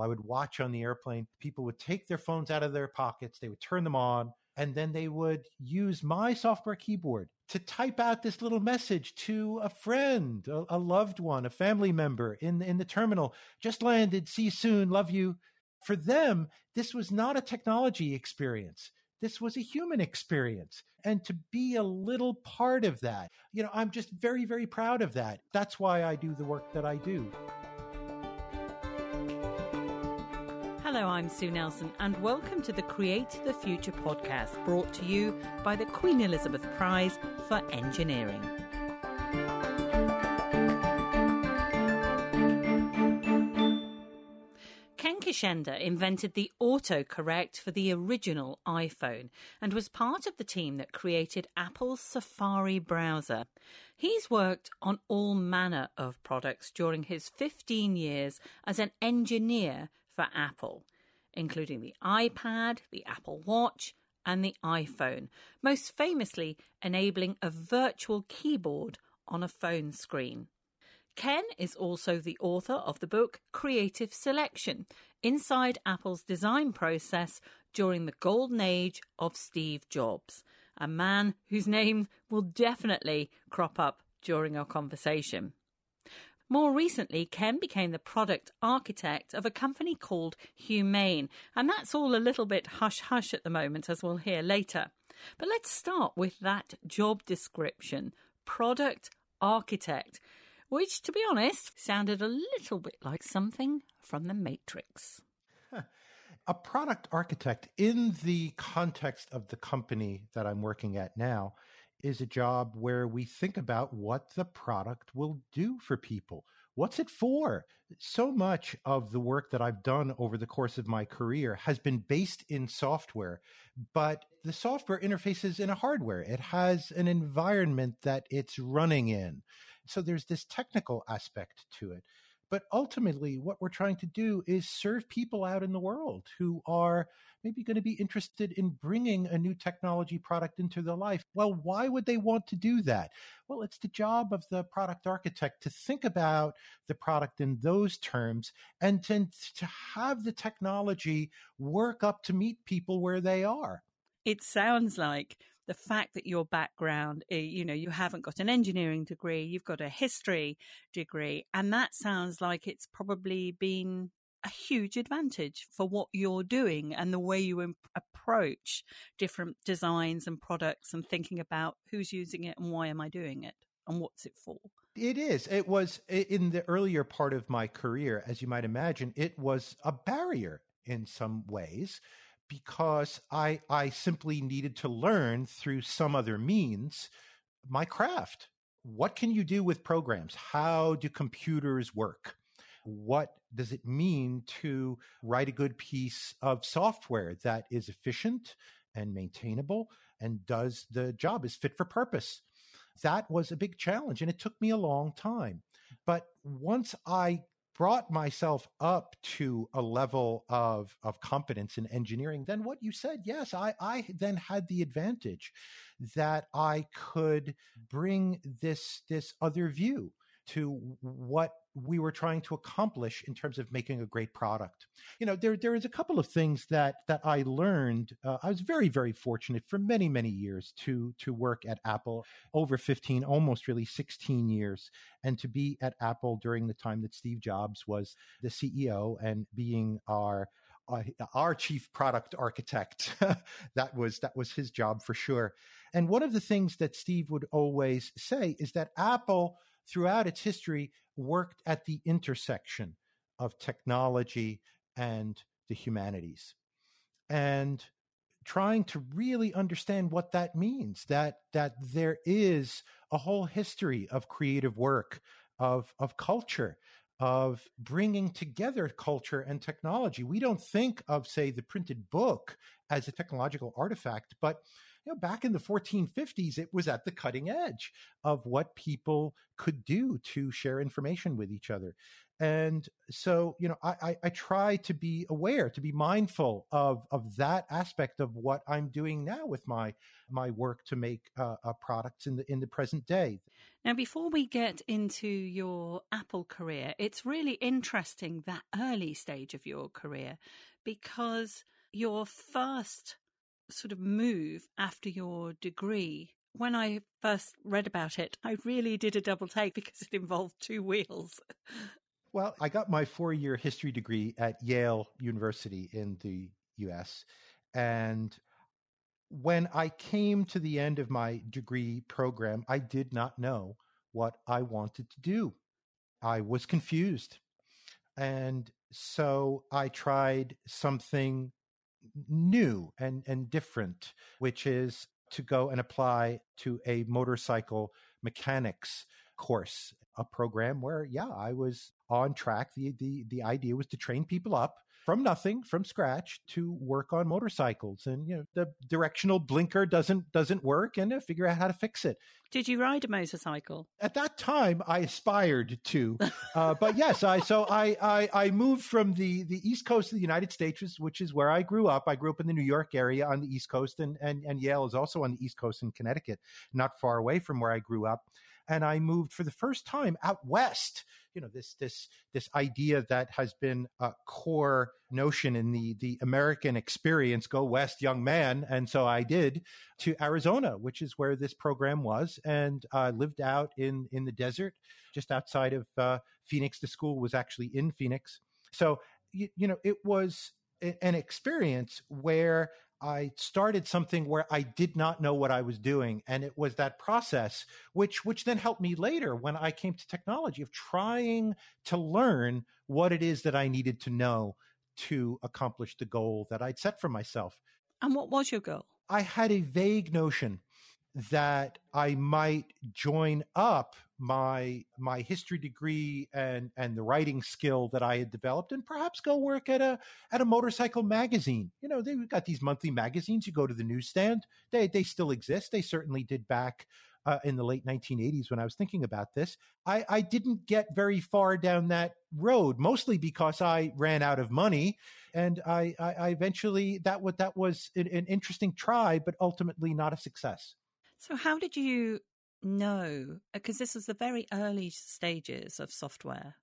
I would watch on the airplane. People would take their phones out of their pockets, they would turn them on, and then they would use my software keyboard to type out this little message to a friend, a, a, loved one, a family member in, in the terminal. Just landed. See you soon. Love you. For them, this was not a technology experience. This was a human experience. And to be a little part of that, you know, I'm just very, very proud of that. That's why I do the work that I do. Hello, I'm Sue Nelson, and welcome to the Create the Future podcast brought to you by the Queen Elizabeth Prize for Engineering. Ken Kocienda invented the autocorrect for the original iPhone and was part of the team that created Apple's Safari browser. He's worked on all manner of products during his 15 years as an engineer for Apple, including the iPad, the Apple Watch, and the iPhone, most famously enabling a virtual keyboard on a phone screen. Ken is also the author of the book Creative Selection Inside Apple's Design Process During the Golden Age of Steve Jobs, a man whose name will definitely crop up during our conversation. More recently, Ken became the product architect of a company called Humane, and that's all a little bit hush hush at the moment, as we'll hear later. But let's start with that job description product architect, which, to be honest, sounded a little bit like something from The Matrix. A product architect, in the context of the company that I'm working at now, is a job where we think about what the product will do for people. What's it for? So much of the work that I've done over the course of my career has been based in software, but the software interfaces in a hardware. It has an environment that it's running in. So there's this technical aspect to it. But ultimately, what we're trying to do is serve people out in the world who are maybe going to be interested in bringing a new technology product into their life. Well, why would they want to do that? Well, it's the job of the product architect to think about the product in those terms and to, to have the technology work up to meet people where they are. It sounds like the fact that your background, eh, you know, you haven't got an engineering degree, you've got a history degree, and that sounds like it's probably been a huge advantage for what you're doing and the way you imp- approach different designs and products and thinking about who's using it and why am I doing it and what's it for. It is. It was in the earlier part of my career, as you might imagine, it was a barrier in some ways because I, I simply needed to learn through some other means my craft. What can you do with programs? How do computers work? What does it mean to write a good piece of software that is efficient and maintainable and does the job, is fit for purpose? That was a big challenge and it took me a long time. But once I brought myself up to a level of, of competence in engineering, then what you said, yes, I, I then had the advantage that I could bring this, this other view to what we were trying to accomplish in terms of making a great product. You know, there there is a couple of things that that I learned. Uh, I was very very fortunate for many many years to to work at Apple over 15 almost really 16 years and to be at Apple during the time that Steve Jobs was the CEO and being our uh, our chief product architect. that was that was his job for sure. And one of the things that Steve would always say is that Apple throughout its history worked at the intersection of technology and the humanities. And trying to really understand what that means that that there is a whole history of creative work of of culture of bringing together culture and technology. We don't think of, say, the printed book as a technological artifact, but know, back in the 1450s, it was at the cutting edge of what people could do to share information with each other. And so, you know, I, I, I try to be aware, to be mindful of, of that aspect of what I'm doing now with my, my work to make uh, uh, products in the, in the present day. Now, before we get into your Apple career, it's really interesting that early stage of your career because your first sort of move after your degree when I first read about it, I really did a double take because it involved two wheels. Well, I got my four year history degree at Yale University in the US. And when I came to the end of my degree program, I did not know what I wanted to do. I was confused. And so I tried something new and, and different, which is to go and apply to a motorcycle mechanics course, a program where, yeah, I was on track. The, the, the idea was to train people up from nothing, from scratch, to work on motorcycles. And you know, the directional blinker doesn't doesn't work, and to figure out how to fix it. Did you ride a motorcycle? At that time, I aspired to, uh, but yes, I so I, I I moved from the the east coast of the United States, which is where I grew up. I grew up in the New York area on the east coast, and and and Yale is also on the east coast in Connecticut, not far away from where I grew up and I moved for the first time out west. You know, this this this idea that has been a core notion in the the American experience, go west, young man. And so I did to Arizona, which is where this program was, and I lived out in in the desert, just outside of uh, Phoenix. The school was actually in Phoenix, so you, you know it was an experience where I started something where I did not know what I was doing. And it was that process, which, which then helped me later when I came to technology of trying to learn what it is that I needed to know to accomplish the goal that I'd set for myself. And what was your goal? I had a vague notion that I might join up my my history degree and and the writing skill that I had developed and perhaps go work at a at a motorcycle magazine. You know, they've got these monthly magazines. You go to the newsstand. They they still exist. They certainly did back uh, in the late 1980s when I was thinking about this. I, I didn't get very far down that road, mostly because I ran out of money, and I, I, I eventually that what that was an, an interesting try, but ultimately not a success. So, how did you know? Uh, because this was the very early stages of software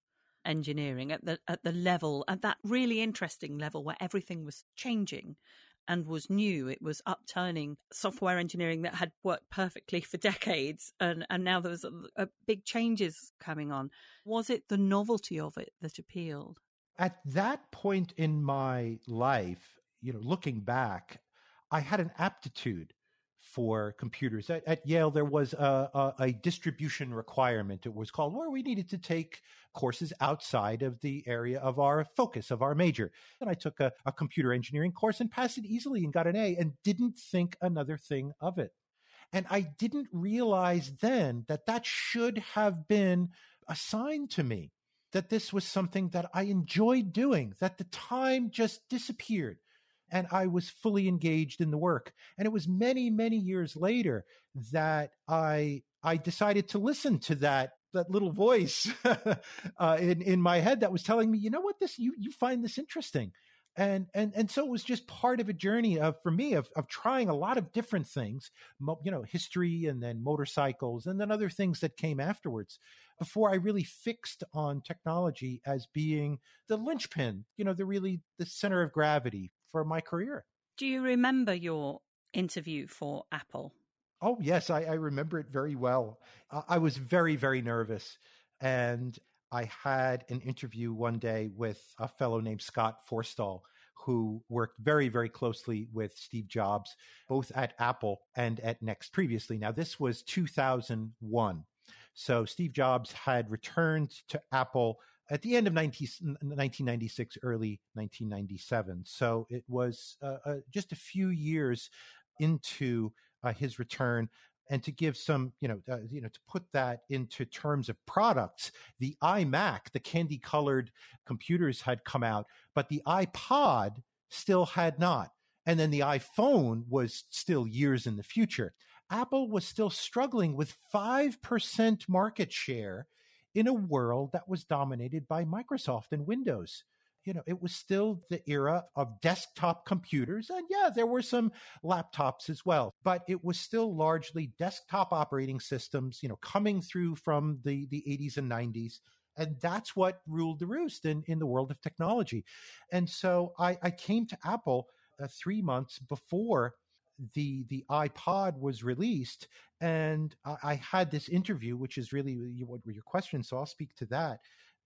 engineering at the at the level at that really interesting level where everything was changing and was new. It was upturning software engineering that had worked perfectly for decades, and and now there was a, a big changes coming on. Was it the novelty of it that appealed? At that point in my life, you know, looking back, I had an aptitude for computers. At, at Yale, there was a, a, a, distribution requirement, it was called, where we needed to take courses outside of the area of our focus, of our major. And I took a, a computer engineering course and passed it easily and got an A and didn't think another thing of it. And I didn't realize then that that should have been assigned to me, that this was something that I enjoyed doing, that the time just disappeared and I was fully engaged in the work. And it was many, many years later that I I decided to listen to that that little voice uh, in in my head that was telling me, you know what, this you you find this interesting. And, and and so it was just part of a journey of for me of of trying a lot of different things, you know, history and then motorcycles and then other things that came afterwards before I really fixed on technology as being the linchpin, you know, the really the center of gravity for my career. Do you remember your interview for Apple? Oh, yes, I, I remember it very well. Uh, I was very, very nervous. And I had an interview one day with a fellow named Scott Forstall, who worked very, very closely with Steve Jobs, both at Apple and at Next previously. Now, this was 2001. So Steve Jobs had returned to Apple at the end of 19, 1996, early 1997. So it was uh, uh, just a few years into uh, his return. And to give some, you know, uh, you know, to put that into terms of products, the iMac, the candy colored computers had come out, but the iPod still had not. And then the iPhone was still years in the future. Apple was still struggling with 5% market share in a world that was dominated by Microsoft and Windows. you know, it was still the era of desktop computers. And yeah, there were some laptops as well, but it was still largely desktop operating systems, you know, coming through from the, the 80s and 90s. And that's what ruled the roost in, in the world of technology. And so I, I came to Apple uh, three months before the the iPod was released, and I, I, had this interview, which is really what were your questions. So I'll speak to that.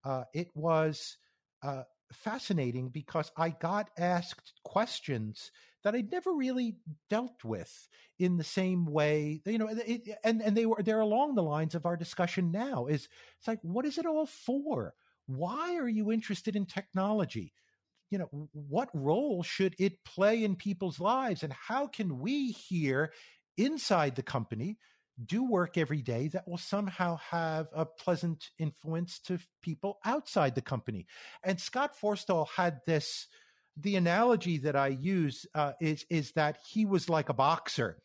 Uh, it was uh, fascinating because I got asked questions that I'd never really dealt with in the same way. You know, it, and and they were they're along the lines of our discussion now. Is it's like, what is it all for? Why are you interested in technology? You know, what role should it play in people's lives, and how can we here inside the company do work every day that will somehow have a pleasant influence to people outside the company. And Scott Forstall had this. The analogy that I use uh, is is that he was like a boxer,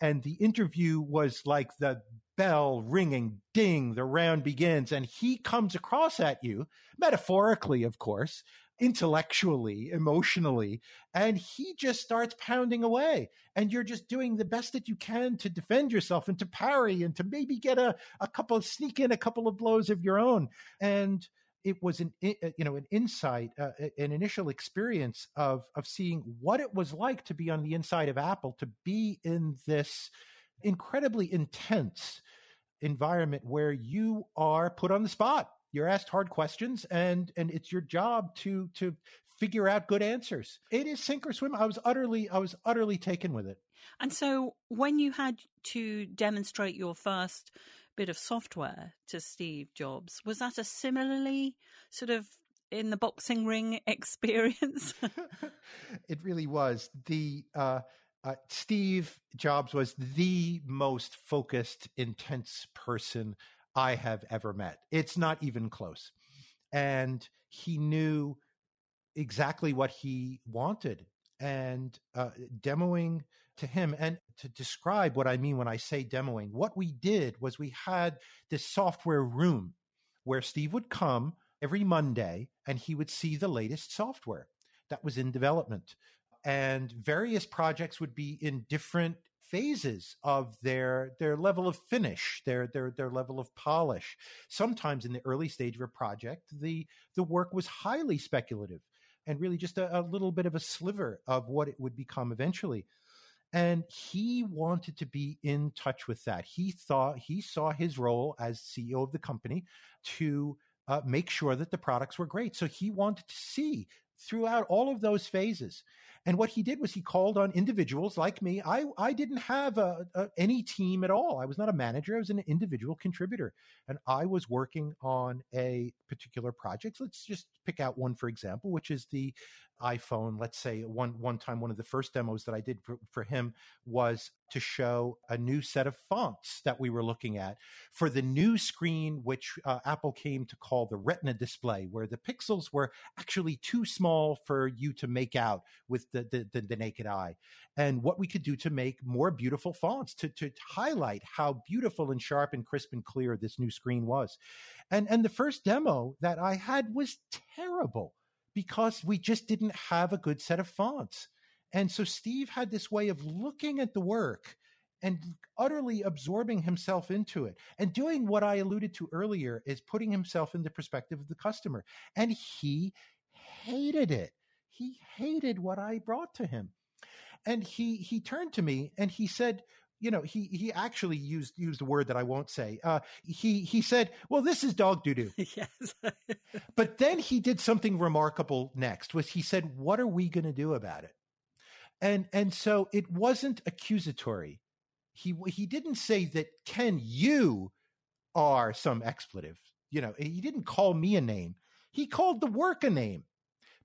and the interview was like the bell ringing, ding, the round begins, and he comes across at you, metaphorically, of course, intellectually, emotionally, and he just starts pounding away. And you're just doing the best that you can to defend yourself and to parry and to maybe get a, a couple of sneak in a couple of blows of your own. And it was an uh, you know an insight, uh, an initial experience of of seeing what it was like to be on the inside of Apple, to be in this incredibly intense environment where you are put on the spot you're asked hard questions and and it's your job to to figure out good answers. It is sink or swim. I was utterly i was utterly taken with it. And so when you had to demonstrate your first bit of software to steve jobs was that a similarly sort of in the boxing ring experience? It really was. The uh, uh, Steve Jobs was the most focused, intense person I have ever met. It's not even close. And he knew exactly what he wanted. And uh, demoing to him, and to describe what I mean when I say demoing, what we did was we had this software room where Steve would come every Monday and he would see the latest software that was in development. And various projects would be in different phases of their their level of finish, their their their level of polish. Sometimes in the early stage of a project, the the work was highly speculative and really just a, a little bit of a sliver of what it would become eventually. And he wanted to be in touch with that. He thought he saw his role as CEO of the company to uh, make sure that the products were great. So he wanted to see throughout all of those phases and what he did was he called on individuals like me. I, I didn't have a, a, any team at all. I was not a manager. I was an individual contributor. And I was working on a particular project. Let's just pick out one, for example, which is the iPhone. Let's say one, one time, one of the first demos that I did for, for him was to show a new set of fonts that we were looking at for the new screen, which uh, Apple came to call the Retina display, where the pixels were actually too small for you to make out with the, the, the, the naked eye. And what we could do to make more beautiful fonts to, to highlight how beautiful and sharp and crisp and clear this new screen was. And, and the first demo that I had was terrible because we just didn't have a good set of fonts. And so Steve had this way of looking at the work and utterly absorbing himself into it and doing what I alluded to earlier is putting himself in the perspective of the customer. And he hated it. He hated what I brought to him. And he he turned to me and he said, you know, he he actually used used a word that I won't say. Uh, he he said, "Well, this is dog doo doo." yes. but then he did something remarkable next. Was he said, "What are we going to do about it?" and and so it wasn't accusatory. He he didn't say that Ken you are some expletive. You know, he didn't call me a name. He called the work a name.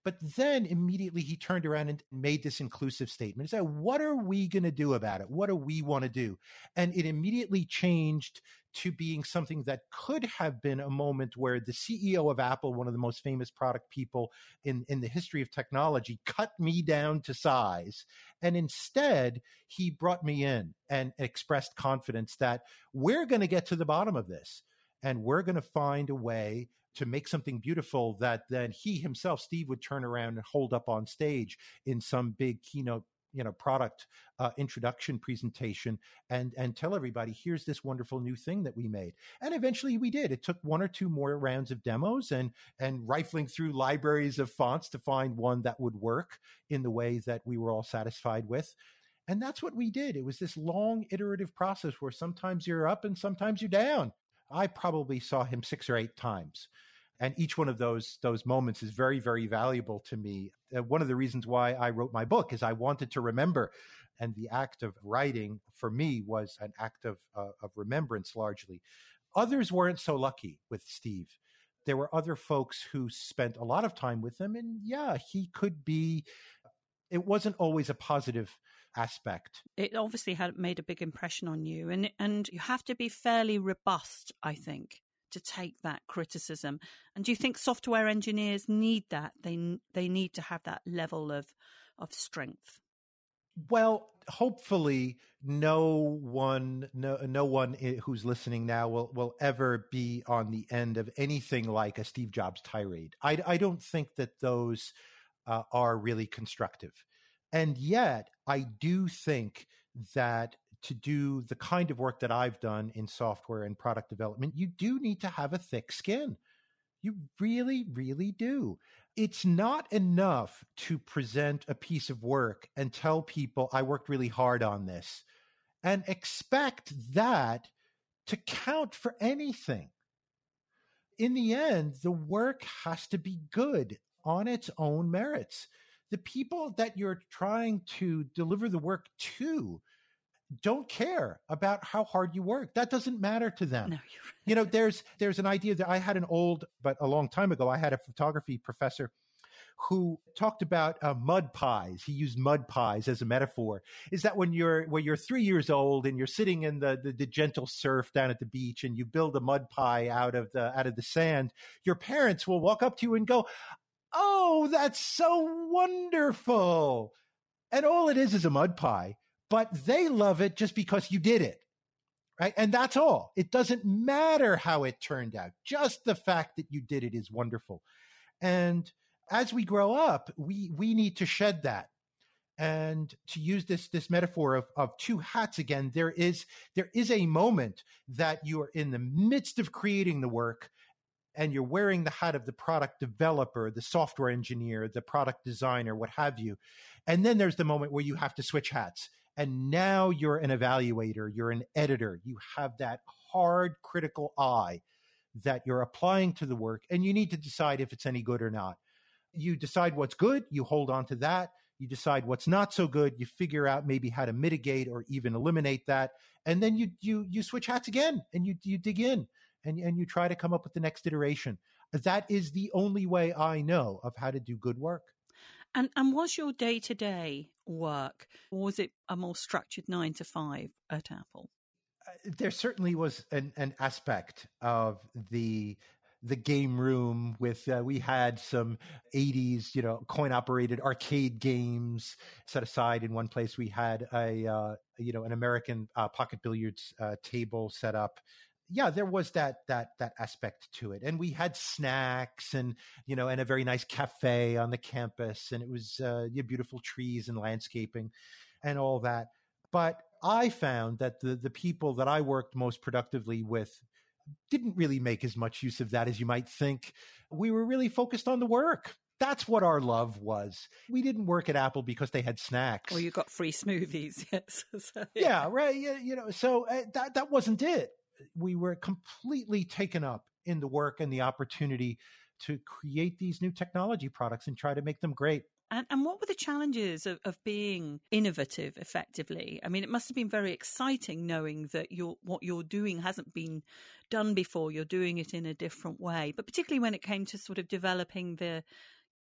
But then immediately he turned around and made this inclusive statement. He said, What are we going to do about it? What do we want to do? And it immediately changed to being something that could have been a moment where the CEO of Apple, one of the most famous product people in, in the history of technology, cut me down to size. And instead, he brought me in and expressed confidence that we're going to get to the bottom of this and we're going to find a way to make something beautiful that then he himself, Steve, would turn around and hold up on stage in some big keynote you know product uh, introduction presentation and and tell everybody here's this wonderful new thing that we made. And eventually we did. It took one or two more rounds of demos and and rifling through libraries of fonts to find one that would work in the way that we were all satisfied with. And that's what we did. It was this long iterative process where sometimes you're up and sometimes you're down I probably saw him six or eight times. And each one of those those moments is very, very valuable to me. Uh, one of the reasons why I wrote my book is I wanted to remember, and the act of writing for me was an act of uh, of remembrance largely. Others weren't so lucky with Steve. There were other folks who spent a lot of time with him, and yeah, he could be. It wasn't always a positive aspect. It obviously had made a big impression on you, and and you have to be fairly robust, I think, to take that criticism. And do you think software engineers need that? They they need to have that level of of strength. Well, hopefully, no one, no, no one who's listening now will will ever be on the end of anything like a Steve Jobs tirade. I, I don't think that those uh, are really constructive. And yet, I do think that to do the kind of work that I've done in software and product development, you do need to have a thick skin. You really, really do. It's not enough to present a piece of work and tell people, I worked really hard on this, and expect that to count for anything. In the end, the work has to be good on its own merits the people that you're trying to deliver the work to don't care about how hard you work. That doesn't matter to them. No, right. You know, there's there's an idea that I had an old, but a long time ago, I had a photography professor who talked about uh, mud pies. He used mud pies as a metaphor. Is that when you're when you're three years old and you're sitting in the, the, the gentle surf down at the beach and you build a mud pie out of the out of the sand, your parents will walk up to you and go, Oh, that's so wonderful. And all it is is a mud pie, but they love it just because you did it. Right. And that's all. It doesn't matter how it turned out. Just the fact that you did it is wonderful. And as we grow up, we, we need to shed that. And to use this, this metaphor of, of two hats again, there is, there is a moment that you are in the midst of creating the work and you're wearing the hat of the product developer, the software engineer, the product designer, what have you. And then there's the moment where you have to switch hats. And now you're an evaluator, you're an editor, you have that hard critical eye that you're applying to the work, and you need to decide if it's any good or not. You decide what's good, you hold on to that. You decide what's not so good, you figure out maybe how to mitigate or even eliminate that, and then you you you switch hats again and you you dig in and, and you try to come up with the next iteration. That is the only way I know of how to do good work. And and was your day to day work, or was it a more structured nine to five at Apple? Uh, there certainly was an, an aspect of the the game room with uh, we had some 80s you know coin operated arcade games set aside in one place we had a uh, you know an american uh, pocket billiards uh, table set up yeah, there was that that that aspect to it, and we had snacks and you know, and a very nice cafe on the campus, and it was uh, beautiful trees and landscaping, and all that. But I found that the the people that I worked most productively with didn't really make as much use of that as you might think. We were really focused on the work. That's what our love was. We didn't work at Apple because they had snacks. Or you got free smoothies. Yes. so, yeah. yeah. right. You know, so uh, that that wasn't it we were completely taken up in the work and the opportunity to create these new technology products and try to make them great. And, and what were the challenges of, of being innovative effectively? I mean, it must have been very exciting knowing that you're, what you're doing hasn't been done before. You're doing it in a different way, but particularly when it came to sort of developing the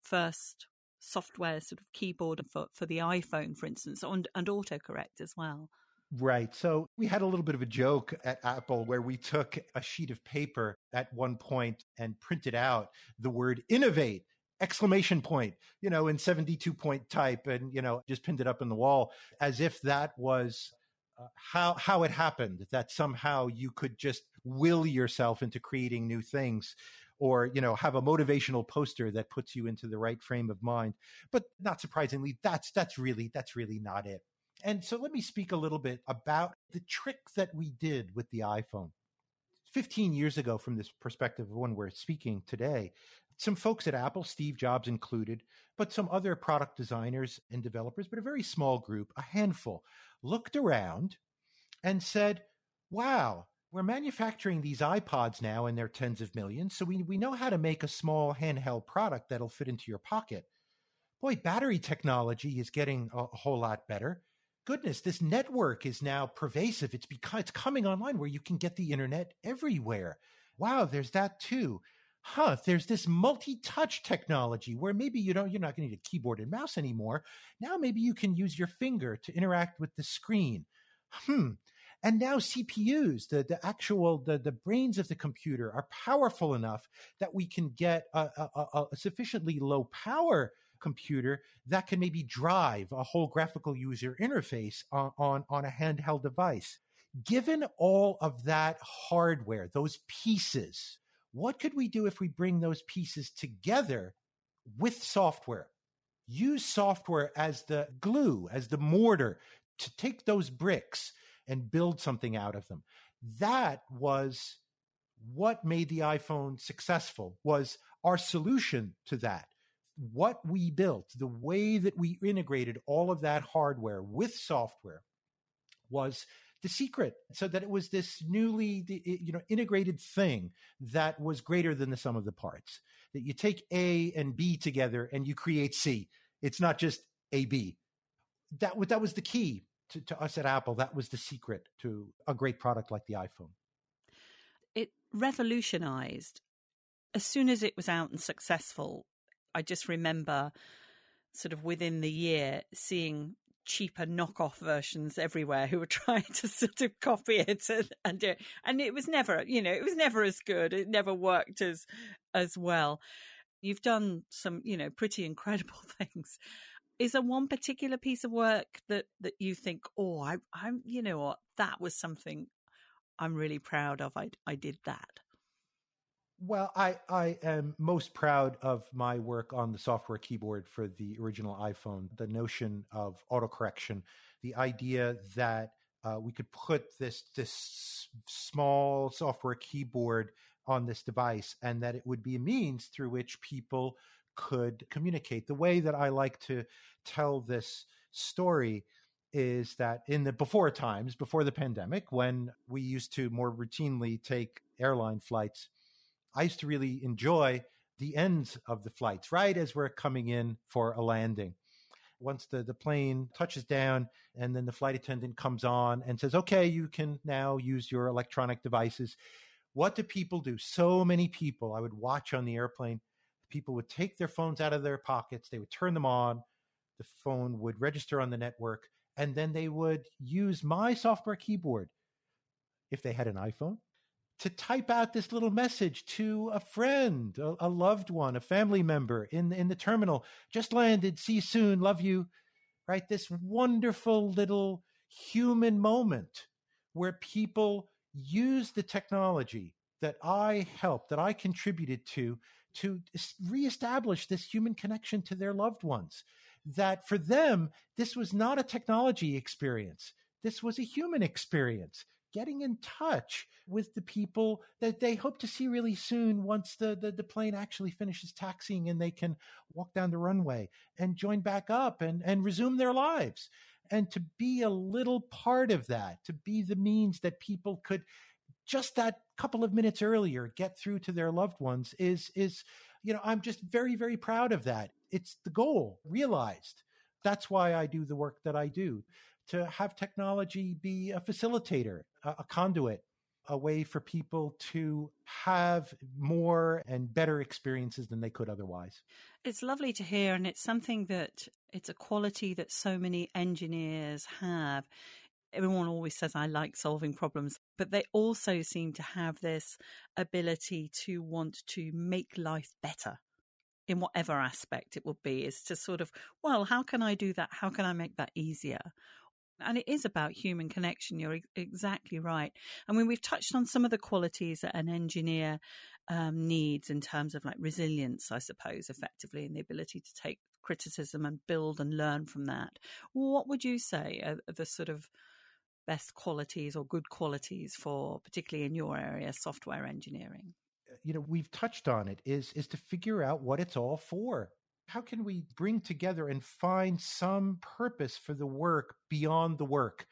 first software sort of keyboard for, for the iPhone, for instance, and, and autocorrect as well. Right. So we had a little bit of a joke at Apple where we took a sheet of paper at one point and printed out the word innovate! exclamation point, you know, in 72 point type and, you know, just pinned it up in the wall as if that was uh, how how it happened that somehow you could just will yourself into creating new things or you know have a motivational poster that puts you into the right frame of mind. But not surprisingly that's that's really that's really not it and so let me speak a little bit about the trick that we did with the iphone 15 years ago from this perspective of when we're speaking today some folks at apple steve jobs included but some other product designers and developers but a very small group a handful looked around and said wow we're manufacturing these iPods now and they're tens of millions, so we, we know how to make a small handheld product that'll fit into your pocket. Boy, battery technology is getting a, a whole lot better. Goodness, this network is now pervasive. It's because it's coming online where you can get the internet everywhere. Wow, there's that too. Huh, there's this multi-touch technology where maybe you don't you're not going to need a keyboard and mouse anymore. Now maybe you can use your finger to interact with the screen. Hmm, and now CPUs, the, the actual, the, the brains of the computer are powerful enough that we can get a, a, a sufficiently low power computer that can maybe drive a whole graphical user interface on, on, on a handheld device. Given all of that hardware, those pieces, what could we do if we bring those pieces together with software? Use software as the glue, as the mortar to take those bricks and build something out of them. That was what made the iPhone successful was our solution to that. What we built, the way that we integrated all of that hardware with software was the secret so that it was this newly you know integrated thing that was greater than the sum of the parts that you take a and b together and you create c it's not just a b that that was the key to, to us at Apple, that was the secret to a great product like the iPhone. It revolutionized as soon as it was out and successful. I just remember sort of within the year seeing cheaper knockoff versions everywhere who were trying to sort of copy it and, and do it. And it was never, you know, it was never as good. It never worked as as well. You've done some, you know, pretty incredible things is there one particular piece of work that that you think oh i i'm you know what that was something i'm really proud of i i did that well i i am most proud of my work on the software keyboard for the original iphone the notion of autocorrection the idea that uh, we could put this this small software keyboard on this device and that it would be a means through which people could communicate. The way that I like to tell this story is that in the before times, before the pandemic, when we used to more routinely take airline flights, I used to really enjoy the ends of the flights, right as we're coming in for a landing. Once the, the plane touches down, and then the flight attendant comes on and says, Okay, you can now use your electronic devices. What do people do? So many people I would watch on the airplane people would take their phones out of their pockets, they would turn them on, the phone would register on the network, and then they would use my software keyboard, if they had an iPhone, to type out this little message to a friend, a, a loved one, a family member in, in the terminal. Just landed, see you soon, love you. Right? This wonderful little human moment where people use the technology that I helped, that I contributed to, to reestablish this human connection to their loved ones. That for them, this was not a technology experience. This was a human experience, getting in touch with the people that they hope to see really soon once the, the, the plane actually finishes taxiing and they can walk down the runway and join back up and, and resume their lives. And to be a little part of that, to be the means that people could just that couple of minutes earlier get through to their loved ones is is you know i'm just very very proud of that. It's the goal realized. That's why i do the work that i do to have technology be a facilitator a, conduit a way for people to have more and better experiences than they could otherwise. It's lovely to hear, and it's something that it's a quality that so many engineers have everyone always says I like solving problems, but they also seem to have this ability to want to make life better in whatever aspect it would be is to sort of, well, how can I do that? How can I make that easier? And it is about human connection. You're exactly right. I mean, we've touched on some of the qualities that an engineer um, needs in terms of like resilience, I suppose, effectively, and the ability to take criticism and build and learn from that. What would you say are the sort of best qualities or good qualities for, particularly in your area, software engineering? You know, we've touched on it is is to figure out what it's all for. How can we bring together and find some purpose for the work beyond the work?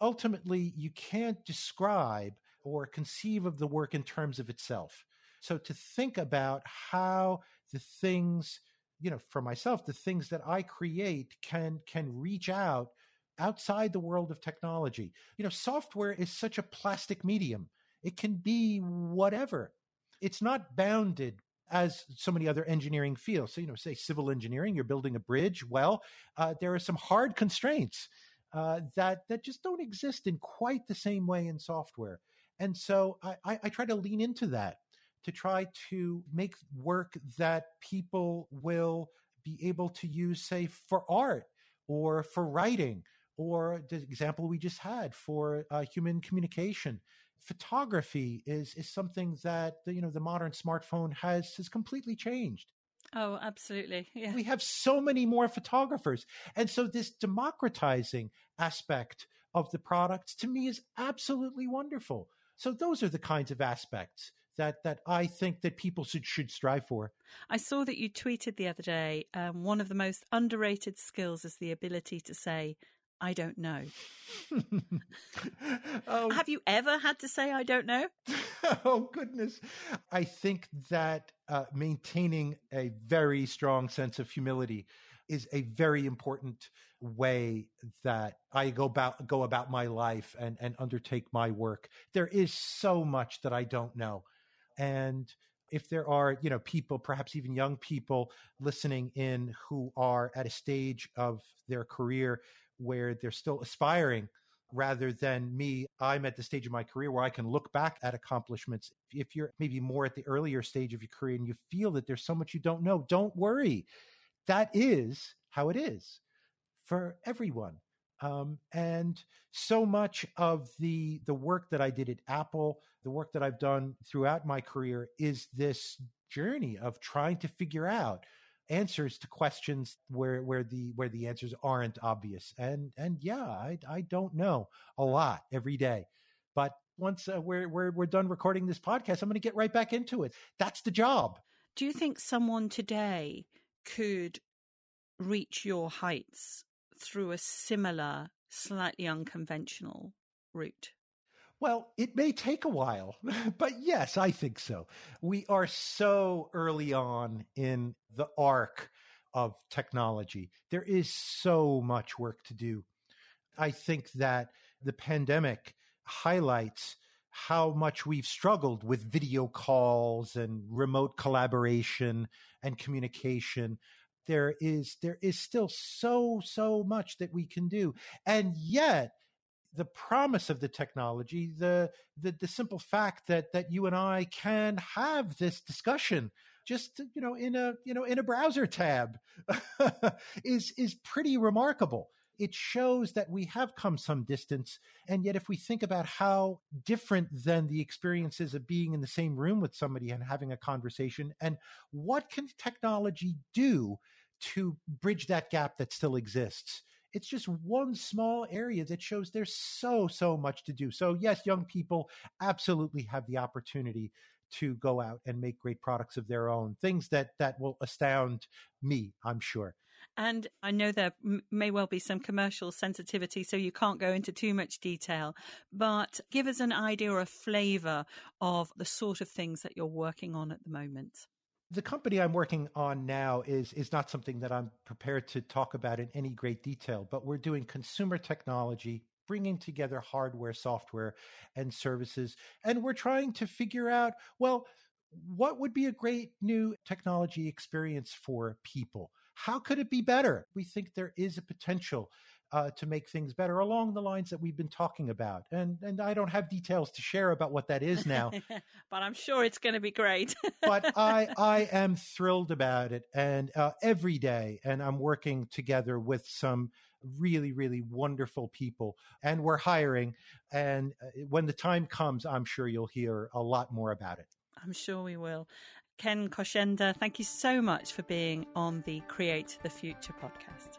Ultimately, you can't describe or conceive of the work in terms of itself. So to think about how the things, you know, for myself, the things that I create can can reach out outside the world of technology. You know, software is such a plastic medium. It can be whatever. It's not bounded as so many other engineering fields. So, you know, say civil engineering, you're building a bridge. Well, uh, there are some hard constraints uh, that that just don't exist in quite the same way in software. And so I, I, I try to lean into that to try to make work that people will be able to use, say, for art or for writing or the example we just had for uh, human communication photography is is something that the, you know the modern smartphone has has completely changed oh absolutely yeah we have so many more photographers and so this democratizing aspect of the products to me is absolutely wonderful so those are the kinds of aspects that that I think that people should should strive for. I saw that you tweeted the other day. Um, one of the most underrated skills is the ability to say I don't know. oh. Have you ever had to say I don't know? oh goodness. I think that uh, maintaining a very strong sense of humility is a very important way that I go about go about my life and and undertake my work. There is so much that I don't know. And if there are, you know, people, perhaps even young people listening in who are at a stage of their career where they're still aspiring rather than me. I'm at the stage of my career where i can look back at accomplishments. If you're maybe more at the earlier stage of your career and you feel that there's so much you don't know don't worry. That is how it is for everyone. Um, and so much of the the work that i did at apple the work that i've done throughout my career is this journey of trying to figure out answers to questions where where the where the answers aren't obvious. And and yeah i i don't know a lot every day. But once uh, we're, we're we're done recording this podcast i'm going to get right back into it. That's the job. Do you think someone today could reach your heights through a similar slightly unconventional route well, it may take a while, but yes, I think so. We are so early on in the arc of technology. There is so much work to do. I think that the pandemic highlights how much we've struggled with video calls and remote collaboration and communication there is there is still so so much that we can do and yet the promise of the technology, the, the the simple fact that that you and I can have this discussion just you know in a you know in a browser tab is is pretty remarkable. It shows that we have come some distance, and yet if we think about how different than the experiences of being in the same room with somebody and having a conversation, and what can technology do to bridge that gap that still exists? It's just one small area that shows there's so, so much to do. So, yes, young people absolutely have the opportunity to go out and make great products of their own, things that, that will astound me, I'm sure. And I know there may well be some commercial sensitivity, so you can't go into too much detail, but give us an idea or a flavor of the sort of things that you're working on at the moment the company I'm working on now is is not something that I'm prepared to talk about in any great detail, but we're doing consumer technology, bringing together hardware, software, and services, and we're trying to figure out well what would be a great new technology experience for people. How could it be better? We think there is a potential uh, to make things better along the lines that we've been talking about. And and I don't have details to share about what that is now, but I'm sure it's going to be great. but I I am thrilled about it, and uh, every day, and I'm working together with some really really wonderful people, and we're hiring. And uh, when the time comes, I'm sure you'll hear a lot more about it. I'm sure we will. Ken Kocienda, thank you so much for being on the Create the Future podcast.